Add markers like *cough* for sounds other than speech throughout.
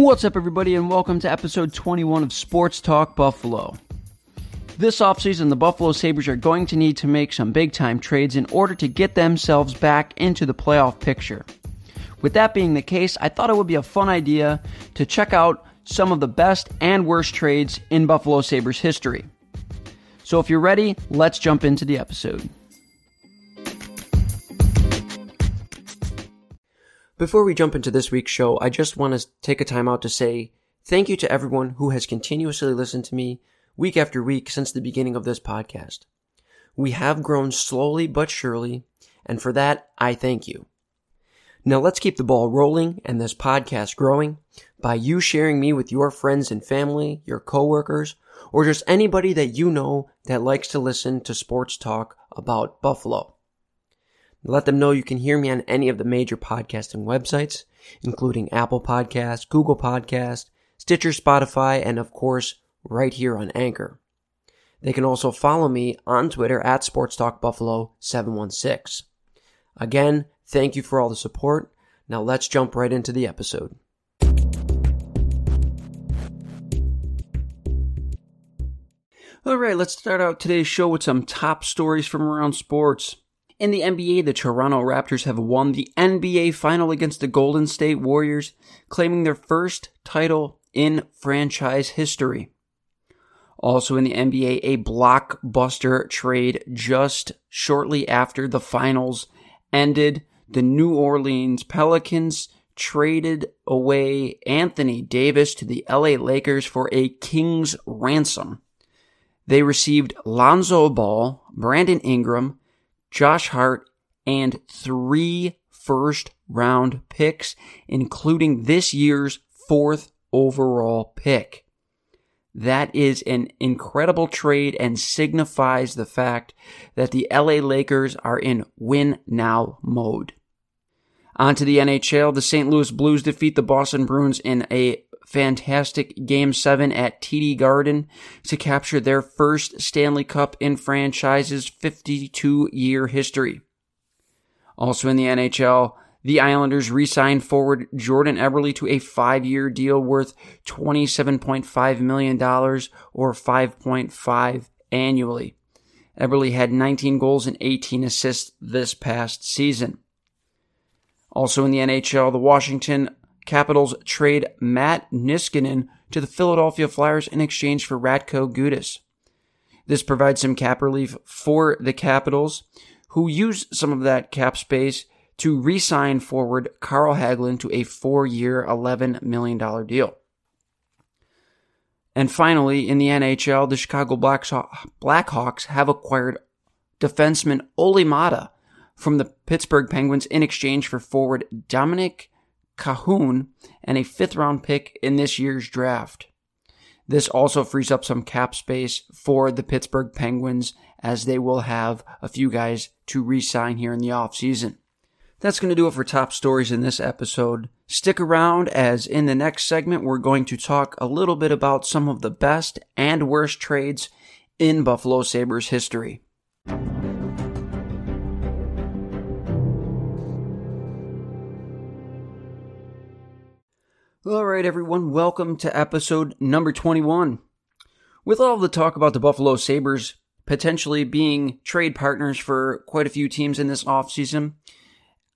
What's up, everybody, and welcome to episode 21 of Sports Talk Buffalo. This offseason, the Buffalo Sabres are going to need to make some big time trades in order to get themselves back into the playoff picture. With that being the case, I thought it would be a fun idea to check out some of the best and worst trades in Buffalo Sabres history. So if you're ready, let's jump into the episode. Before we jump into this week's show, I just want to take a time out to say thank you to everyone who has continuously listened to me week after week since the beginning of this podcast. We have grown slowly but surely, and for that, I thank you. Now let's keep the ball rolling and this podcast growing by you sharing me with your friends and family, your coworkers, or just anybody that you know that likes to listen to sports talk about Buffalo. Let them know you can hear me on any of the major podcasting websites, including Apple Podcast, Google Podcast, Stitcher, Spotify, and of course, right here on Anchor. They can also follow me on Twitter at SportsTalkBuffalo716. Again, thank you for all the support. Now let's jump right into the episode. All right, let's start out today's show with some top stories from around sports. In the NBA, the Toronto Raptors have won the NBA final against the Golden State Warriors, claiming their first title in franchise history. Also in the NBA, a blockbuster trade just shortly after the finals ended. The New Orleans Pelicans traded away Anthony Davis to the LA Lakers for a king's ransom. They received Lonzo Ball, Brandon Ingram, Josh Hart, and three first round picks, including this year's fourth overall pick. That is an incredible trade and signifies the fact that the LA Lakers are in win now mode. On to the NHL, the St. Louis Blues defeat the Boston Bruins in a fantastic Game 7 at TD Garden to capture their first Stanley Cup in franchise's 52 year history. Also in the NHL, the Islanders re signed forward Jordan Eberle to a five year deal worth $27.5 million or 5.5 annually. Eberle had 19 goals and 18 assists this past season. Also in the NHL, the Washington Capitals trade Matt Niskanen to the Philadelphia Flyers in exchange for Radko Gudas. This provides some cap relief for the Capitals, who use some of that cap space to re-sign forward Carl Hagelin to a four-year, $11 million deal. And finally, in the NHL, the Chicago Blackhawks have acquired defenseman Olli Maatta from the Pittsburgh Penguins in exchange for forward Dominik Kahun and a fifth round pick in this year's draft. This also frees up some cap space for the Pittsburgh Penguins as they will have a few guys to re-sign here in the offseason. That's going to do it for top stories in this episode. Stick around as in the next segment we're going to talk a little bit about some of the best and worst trades in Buffalo Sabres history. All right, everyone, welcome to episode number 21. With all the talk about the Buffalo Sabres potentially being trade partners for quite a few teams in this offseason,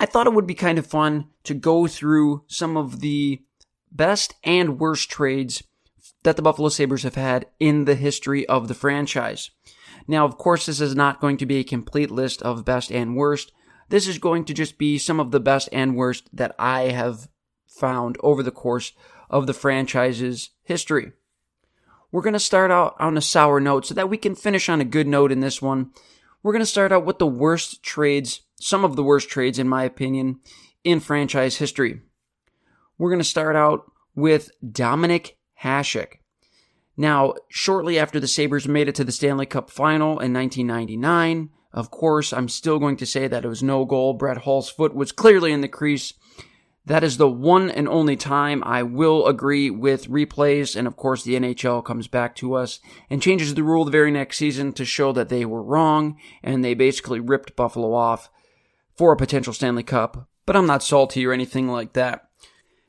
I thought it would be kind of fun to go through some of the best and worst trades that the Buffalo Sabres have had in the history of the franchise. Now, of course, this is not going to be a complete list of best and worst. This is going to just be some of the best and worst that I have found over the course of the franchise's history. We're going to start out on a sour note so that we can finish on a good note in this one. We're going to start out with the worst trades, some of the worst trades, in my opinion, in franchise history. We're going to start out with Dominik Hasek. Now, shortly after the Sabres made it to the Stanley Cup final in 1999, of course, I'm still going to say that it was no goal. Brett Hull's foot was clearly in the crease. That is the one and only time I will agree with replays. And of course, the NHL comes back to us and changes the rule the very next season to show that they were wrong. And they basically ripped Buffalo off for a potential Stanley Cup. But I'm not salty or anything like that.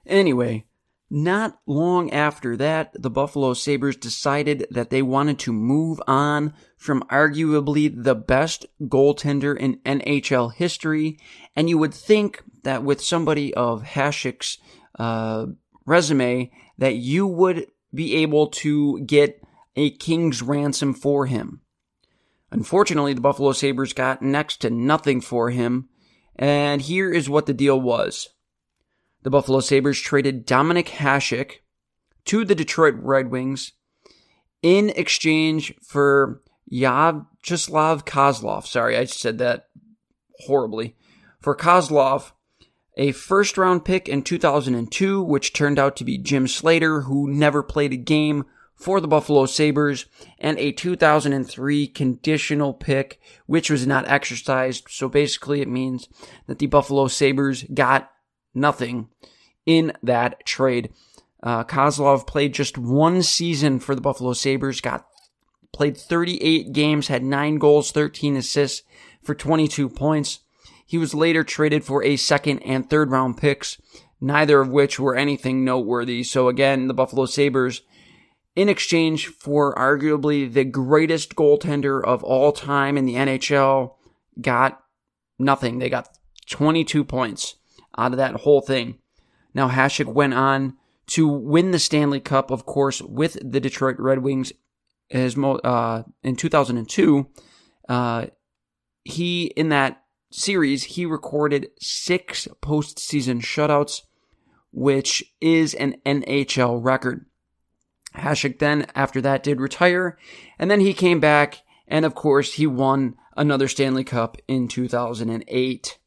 Anyway, Not long after that, the Buffalo Sabres decided that they wanted to move on from arguably the best goaltender in NHL history. And you would think that with somebody of Hasek's uh, resume, that you would be able to get a king's ransom for him. Unfortunately, the Buffalo Sabres got next to nothing for him. And here is what the deal was the Buffalo Sabres traded Dominik Hasek to the Detroit Red Wings in exchange for Vyacheslav Kozlov. Sorry, I said that horribly. For Kozlov, a first round pick in 2002, which turned out to be Jim Slater, who never played a game for the Buffalo Sabres, and a 2003 conditional pick, which was not exercised. So basically, it means that the Buffalo Sabres got nothing in that trade. Uh, Kozlov played just one season for the Buffalo Sabres, got played 38 games, had 9 goals, 13 assists for 22 points. He was later traded for a second and third round picks, neither of which were anything noteworthy. So again, the Buffalo Sabres, in exchange for arguably the greatest goaltender of all time in the NHL, got nothing. They got 22 points out of that whole thing. Now, Hasek went on to win the Stanley Cup, of course, with the Detroit Red Wings as mo- uh, in 2002. Uh, he, in that series, he recorded six postseason shutouts, which is an NHL record. Hasek then, after that, did retire, and then he came back, and of course, he won another Stanley Cup in 2008.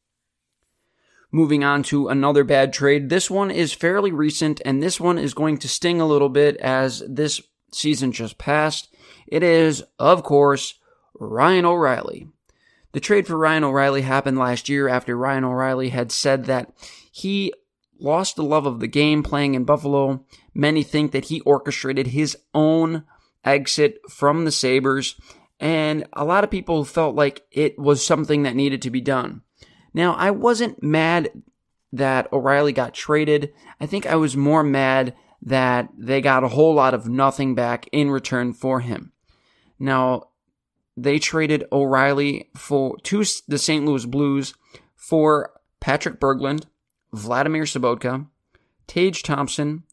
Moving on to another bad trade. This one is fairly recent, and this one is going to sting a little bit as this season just passed. It is, of course, Ryan O'Reilly. The trade for Ryan O'Reilly happened last year after Ryan O'Reilly had said that he lost the love of the game playing in Buffalo. Many think that he orchestrated his own exit from the Sabres, and a lot of people felt like it was something that needed to be done. Now, I wasn't mad that O'Reilly got traded. I think I was more mad that they got a whole lot of nothing back in return for him. Now, they traded O'Reilly for to the St. Louis Blues for Patrick Berglund, Vladimir Sobotka, Tage Thompson,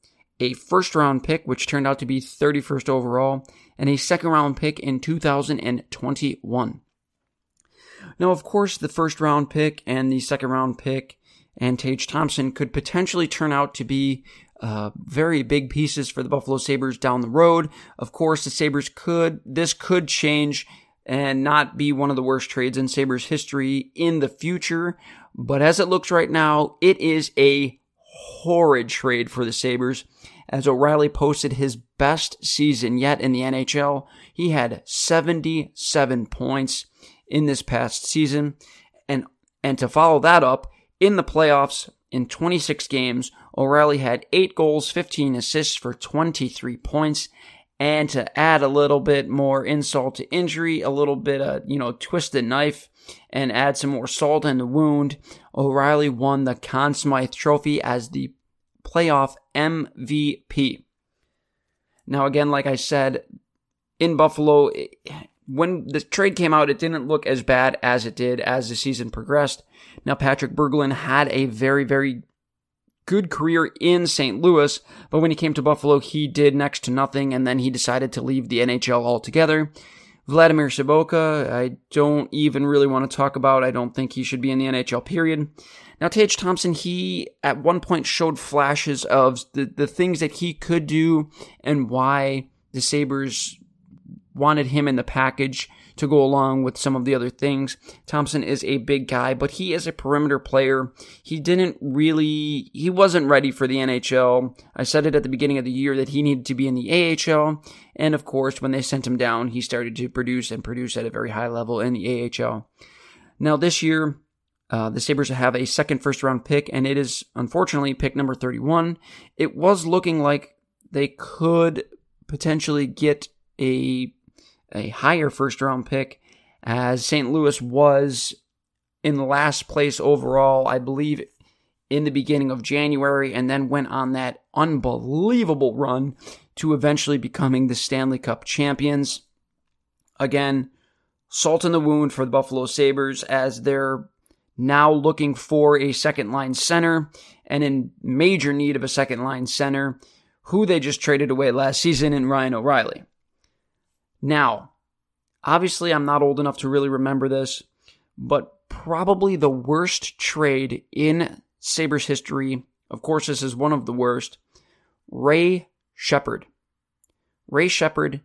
a first round pick, which turned out to be 31st overall, and a second round pick in 2021. Now, of course, the first round pick and the second round pick and Tage Thompson could potentially turn out to be uh, very big pieces for the Buffalo Sabres down the road. Of course, the Sabres could, this could change and not be one of the worst trades in Sabres history in the future. But as it looks right now, it is a horrid trade for the Sabres. As O'Reilly posted his best season yet in the NHL, he had 77 points in this past season. And, and to follow that up, in the playoffs, in 26 games, O'Reilly had 8 goals, 15 assists for 23 points. And to add a little bit more insult to injury, a little bit of, you know, twisted knife, and add some more salt in the wound, O'Reilly won the Conn Smythe Trophy as the playoff MVP. Now, again, like I said, in Buffalo, when the trade came out, it didn't look as bad as it did as the season progressed. Now, Patrick Berglund had a very, very good career in St. Louis, but when he came to Buffalo, he did next to nothing, and then he decided to leave the NHL altogether. Vladimir Sobotka, I don't even really want to talk about. I don't think he should be in the NHL, period. Now, Tage Thompson, he at one point showed flashes of the, the things that he could do and why the Sabres wanted him in the package to go along with some of the other things. Thompson is a big guy, but he is a perimeter player. He didn't really, he wasn't ready for the NHL. I said it at the beginning of the year that he needed to be in the AHL. And of course, when they sent him down, he started to produce and produce at a very high level in the AHL. Now, this year, uh, the Sabres have a second first round pick, and it is unfortunately pick number 31. It was looking like they could potentially get a a higher first round pick, as St. Louis was in last place overall. I believe in the beginning of January and then went on that unbelievable run to eventually becoming the Stanley Cup champions. Again, salt in the wound for the Buffalo Sabres as they're now looking for a second line center and in major need of a second line center who they just traded away last season in Ryan O'Reilly. Now, obviously, I'm not old enough to really remember this, but probably the worst trade in Sabres history. Of course, this is one of the worst. Ray Sheppard. Ray Sheppard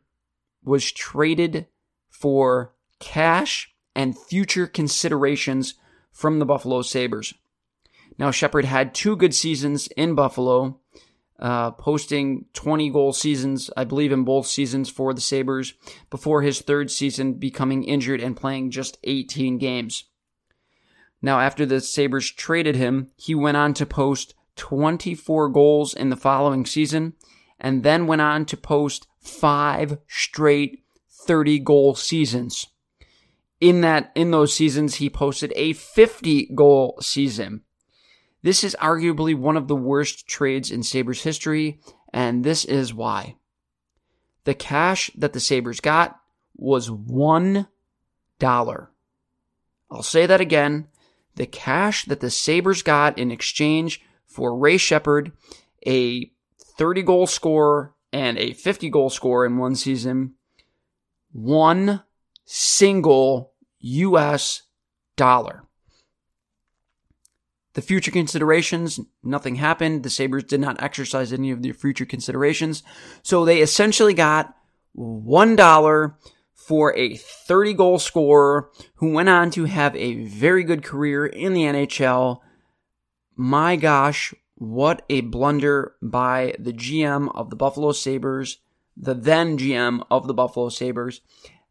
was traded for cash and future considerations from the Buffalo Sabres. Now, Sheppard had two good seasons in Buffalo, uh, posting 20 goal seasons, I believe, in both seasons for the Sabres, before his third season becoming injured and playing just 18 games. Now, after the Sabres traded him, he went on to post 24 goals in the following season and then went on to post five straight 30 goal seasons. In that, in those seasons, he posted a 50 goal season. This is arguably one of the worst trades in Sabres history, and this is why. The cash that the Sabres got was one dollar. I'll say that again. The cash that the Sabres got in exchange for Ray Sheppard, a 30 goal scorer and a 50 goal scorer in one season, one single US dollar. The future considerations, nothing happened. The Sabres did not exercise any of their future considerations. So they essentially got $1 for a 30 goal scorer who went on to have a very good career in the NHL. My gosh, what a blunder by the GM of the Buffalo Sabres, the then GM of the Buffalo Sabres.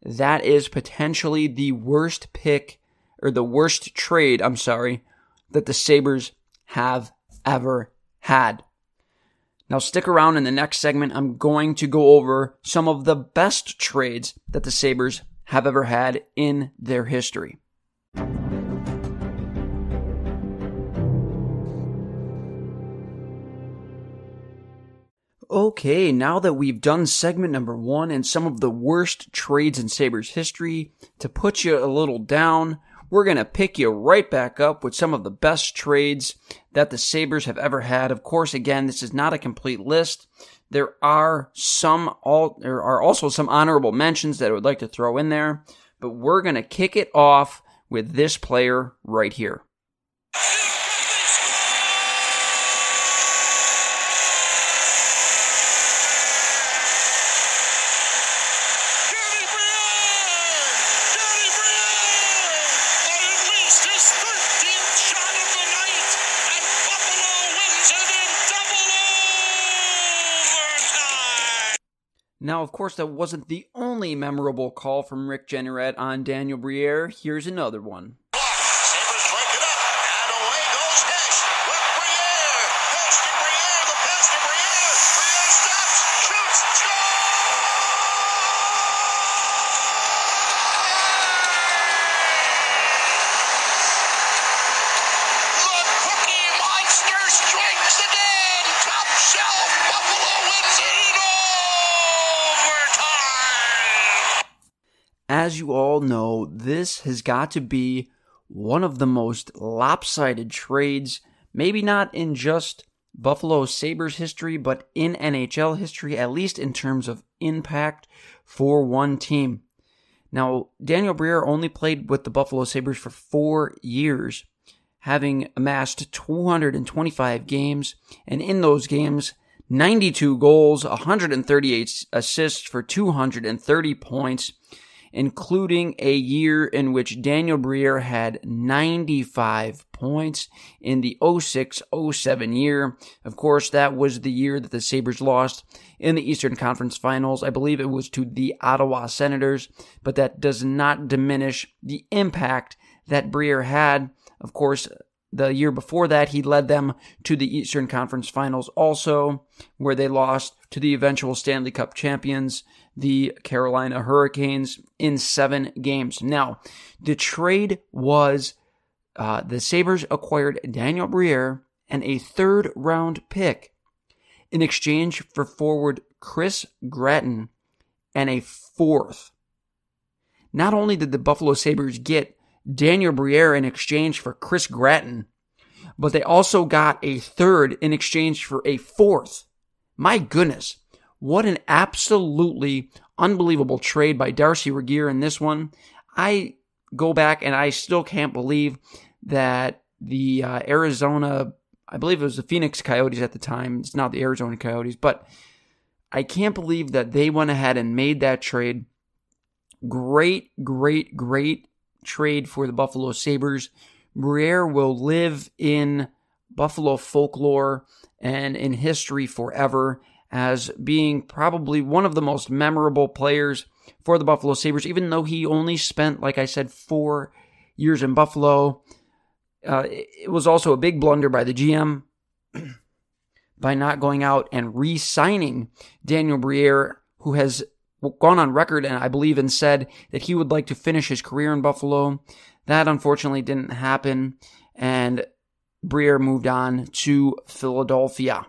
That is potentially the worst pick or the worst trade, I'm sorry, that the Sabres have ever had. Now, stick around in the next segment. I'm going to go over some of the best trades that the Sabres have ever had in their history. Okay, now that we've done segment number one and some of the worst trades in Sabres history, to put you a little down, we're going to pick you right back up with some of the best trades that the Sabres have ever had. Of course, again, this is not a complete list. There are some all there are also some honorable mentions that I would like to throw in there, but we're going to kick it off with this player right here. Now, of course, that wasn't the only memorable call from Rick Jeanneret on Daniel Briere. Here's another one. As you all know, this has got to be one of the most lopsided trades, maybe not in just Buffalo Sabres history, but in NHL history, at least in terms of impact for one team. Now, Daniel Briere only played with the Buffalo Sabres for four years, having amassed 225 games, and in those games, 92 goals, 138 assists for 230 points, including a year in which Daniel Briere had 95 points in the 06 07 year. Of course, that was the year that the Sabres lost in the Eastern Conference Finals. I believe it was to the Ottawa Senators, but that does not diminish the impact that Briere had. Of course, the year before that, he led them to the Eastern Conference Finals also, where they lost to the eventual Stanley Cup champions, the Carolina Hurricanes, in seven games. Now, the trade was uh, the Sabres acquired Daniel Briere and a third round pick in exchange for forward Chris Gratton and a fourth. Not only did the Buffalo Sabres get Daniel Briere in exchange for Chris Gratton, but they also got a third in exchange for a fourth. My goodness, what an absolutely unbelievable trade by Darcy Regier in this one. I go back and I still can't believe that the uh, Arizona, I believe it was the Phoenix Coyotes at the time. It's not the Arizona Coyotes, but I can't believe that they went ahead and made that trade. Great, great, great trade for the Buffalo Sabres. Briere will live in Buffalo folklore and in history forever as being probably one of the most memorable players for the Buffalo Sabres, even though he only spent, like I said, four years in Buffalo. Uh, it was also a big blunder by the GM *clears throat* by not going out and re signing Daniel Briere, who has gone on record and I believe and said that he would like to finish his career in Buffalo. That unfortunately didn't happen, and Briere moved on to Philadelphia.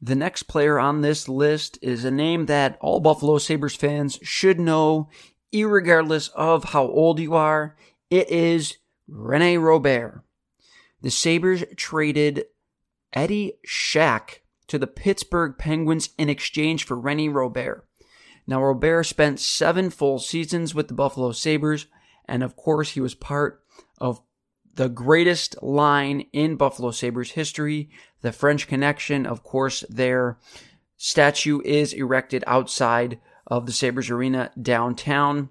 The next player on this list is a name that all Buffalo Sabres fans should know, regardless of how old you are. It is Rene Robert. The Sabres traded Eddie Shack to the Pittsburgh Penguins in exchange for Rene Robert. Now, Robert spent seven full seasons with the Buffalo Sabres, and of course, he was part of the greatest line in Buffalo Sabres history, the French Connection. Of course, their statue is erected outside of the Sabres Arena downtown.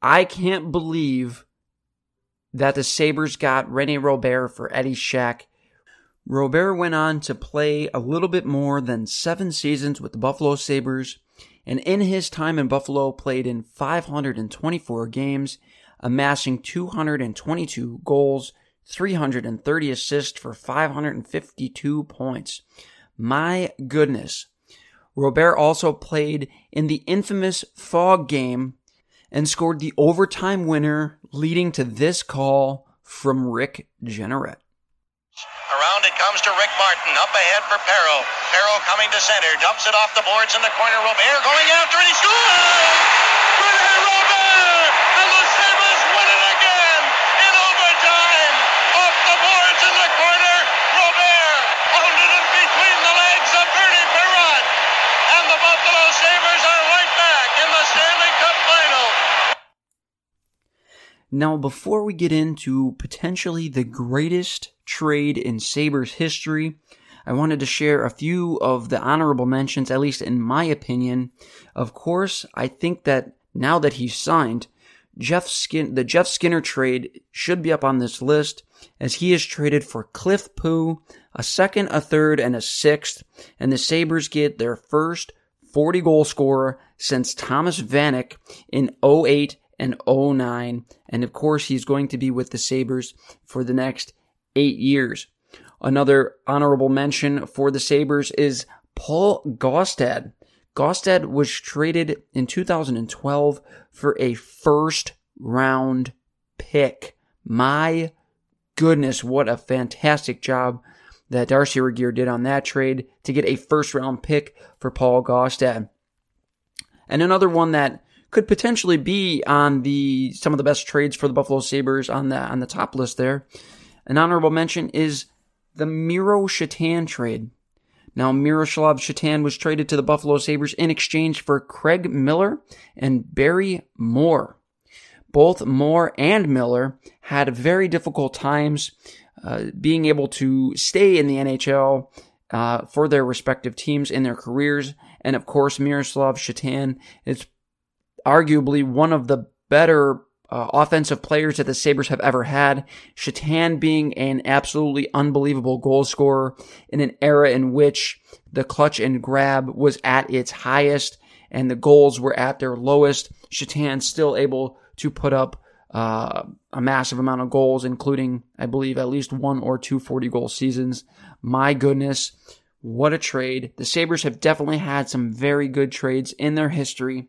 I can't believe that the Sabres got Rene Robert for Eddie Shack. Robert went on to play a little bit more than seven seasons with the Buffalo Sabres, and in his time in Buffalo played in 524 games, amassing 222 goals, 330 assists for 552 points. My goodness. Robert also played in the infamous Fog game and scored the overtime winner, leading to this call from Rick Jeanneret. Around it comes to Rick Martin. Up ahead for Perreault. Perreault coming to center. Dumps it off the boards in the corner. Robert going after it. He scores! Rene Robert! And the Sabres win it again in overtime. Off the boards in the corner. Robert pounded it between the legs of Bernie Parent. And the Buffalo Sabres are right back in the Stanley Cup final. Now, before we get into potentially the greatest trade in Sabres history, I wanted to share a few of the honorable mentions, at least in my opinion. Of course, I think that now that he's signed, Jeff Skin, the Jeff Skinner trade should be up on this list as he is traded for Cliff Pu, a second, a third, and a sixth, and the Sabres get their first 40 goal scorer since Thomas Vanek in 08 and 09. And of course, he's going to be with the Sabres for the next eight years. Another honorable mention for the Sabres is Paul Gaustad. Gaustad was traded in 2012 for a first round pick. My goodness, what a fantastic job that Darcy Regier did on that trade to get a first round pick for Paul Gaustad. And another one that could potentially be on the some of the best trades for the Buffalo Sabres on the on the top list there. An honorable mention is the Miro Shatan trade. Now, Miroslav Shatan was traded to the Buffalo Sabres in exchange for Craig Millar and Barry Moore. Both Moore and Miller had very difficult times uh, being able to stay in the NHL uh, for their respective teams in their careers. And of course, Miroslav Shatan is arguably one of the better uh, offensive players that the Sabres have ever had. Shatan being an absolutely unbelievable goal scorer in an era in which the clutch and grab was at its highest and the goals were at their lowest. Shatan still able to put up uh, a massive amount of goals, including, I believe, at least one or two 40 goal seasons. My goodness, what a trade. The Sabres have definitely had some very good trades in their history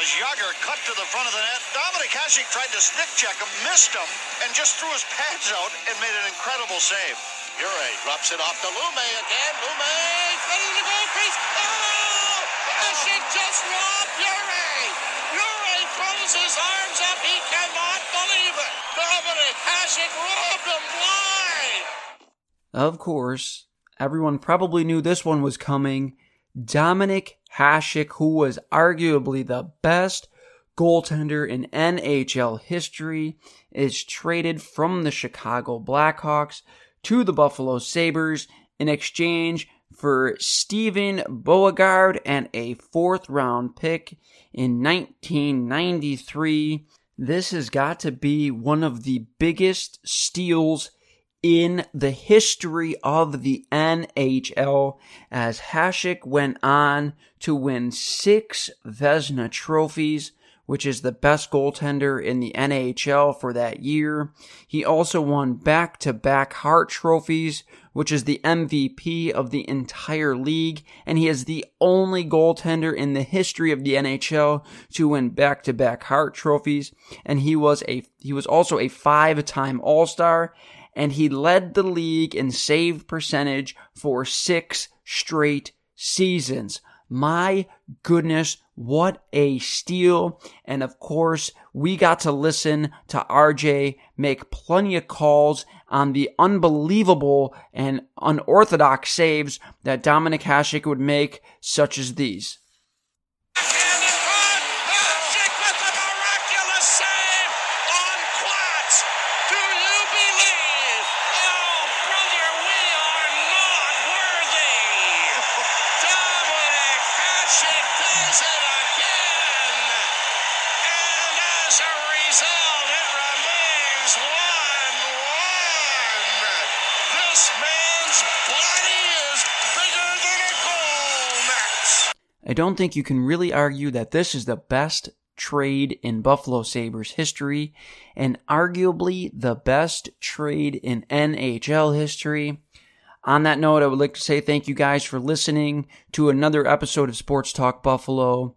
As Jagr cut to the front of the net, Dominik Hasek tried to stick check him, missed him, and just threw his pads out and made an incredible save. Ure drops it off to Lume again. Lume cutting the goal crease. Oh! Hasek just robbed Ure! Ure throws his arms up. He cannot believe it. Dominik Hasek robbed him blind. Of course, everyone probably knew this one was coming. Dominik Hasek, who was arguably the best goaltender in NHL history, is traded from the Chicago Blackhawks to the Buffalo Sabres in exchange for Steven Beauregard and a fourth round pick in 1993. This has got to be one of the biggest steals in the history of the NHL as Hasek went on to win six Vezina trophies, which is the best goaltender in the NHL for that year. He also won back to back Hart trophies, which is the MVP of the entire league, and he is the only goaltender in the history of the NHL to win back to back Hart trophies. And he was a, he was also a five time All-Star and he led the league in save percentage for six straight seasons. My goodness, what a steal. And of course, we got to listen to RJ make plenty of calls on the unbelievable and unorthodox saves that Dominik Hasek would make, such as these. And in front, Hasek with the miraculous save on Quats. Do you believe? Oh, brother, we are not worthy. Dominik Hasek does it again. And as a result, it remains 1-1. This man's body is bigger than a goal net. I don't think you can really argue that this is the best trade in Buffalo Sabres history and arguably the best trade in NHL history. On that note, I would like to say thank you guys for listening to another episode of Sports Talk Buffalo.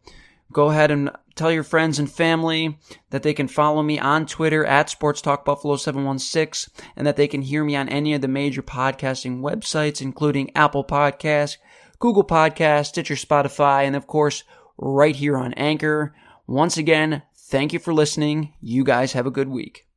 Go ahead and tell your friends and family that they can follow me on Twitter at Sports Talk Buffalo 716 and that they can hear me on any of the major podcasting websites, including Apple Podcasts, Google Podcasts, Stitcher, Spotify, and of course, right here on Anchor. Once again, thank you for listening. You guys have a good week.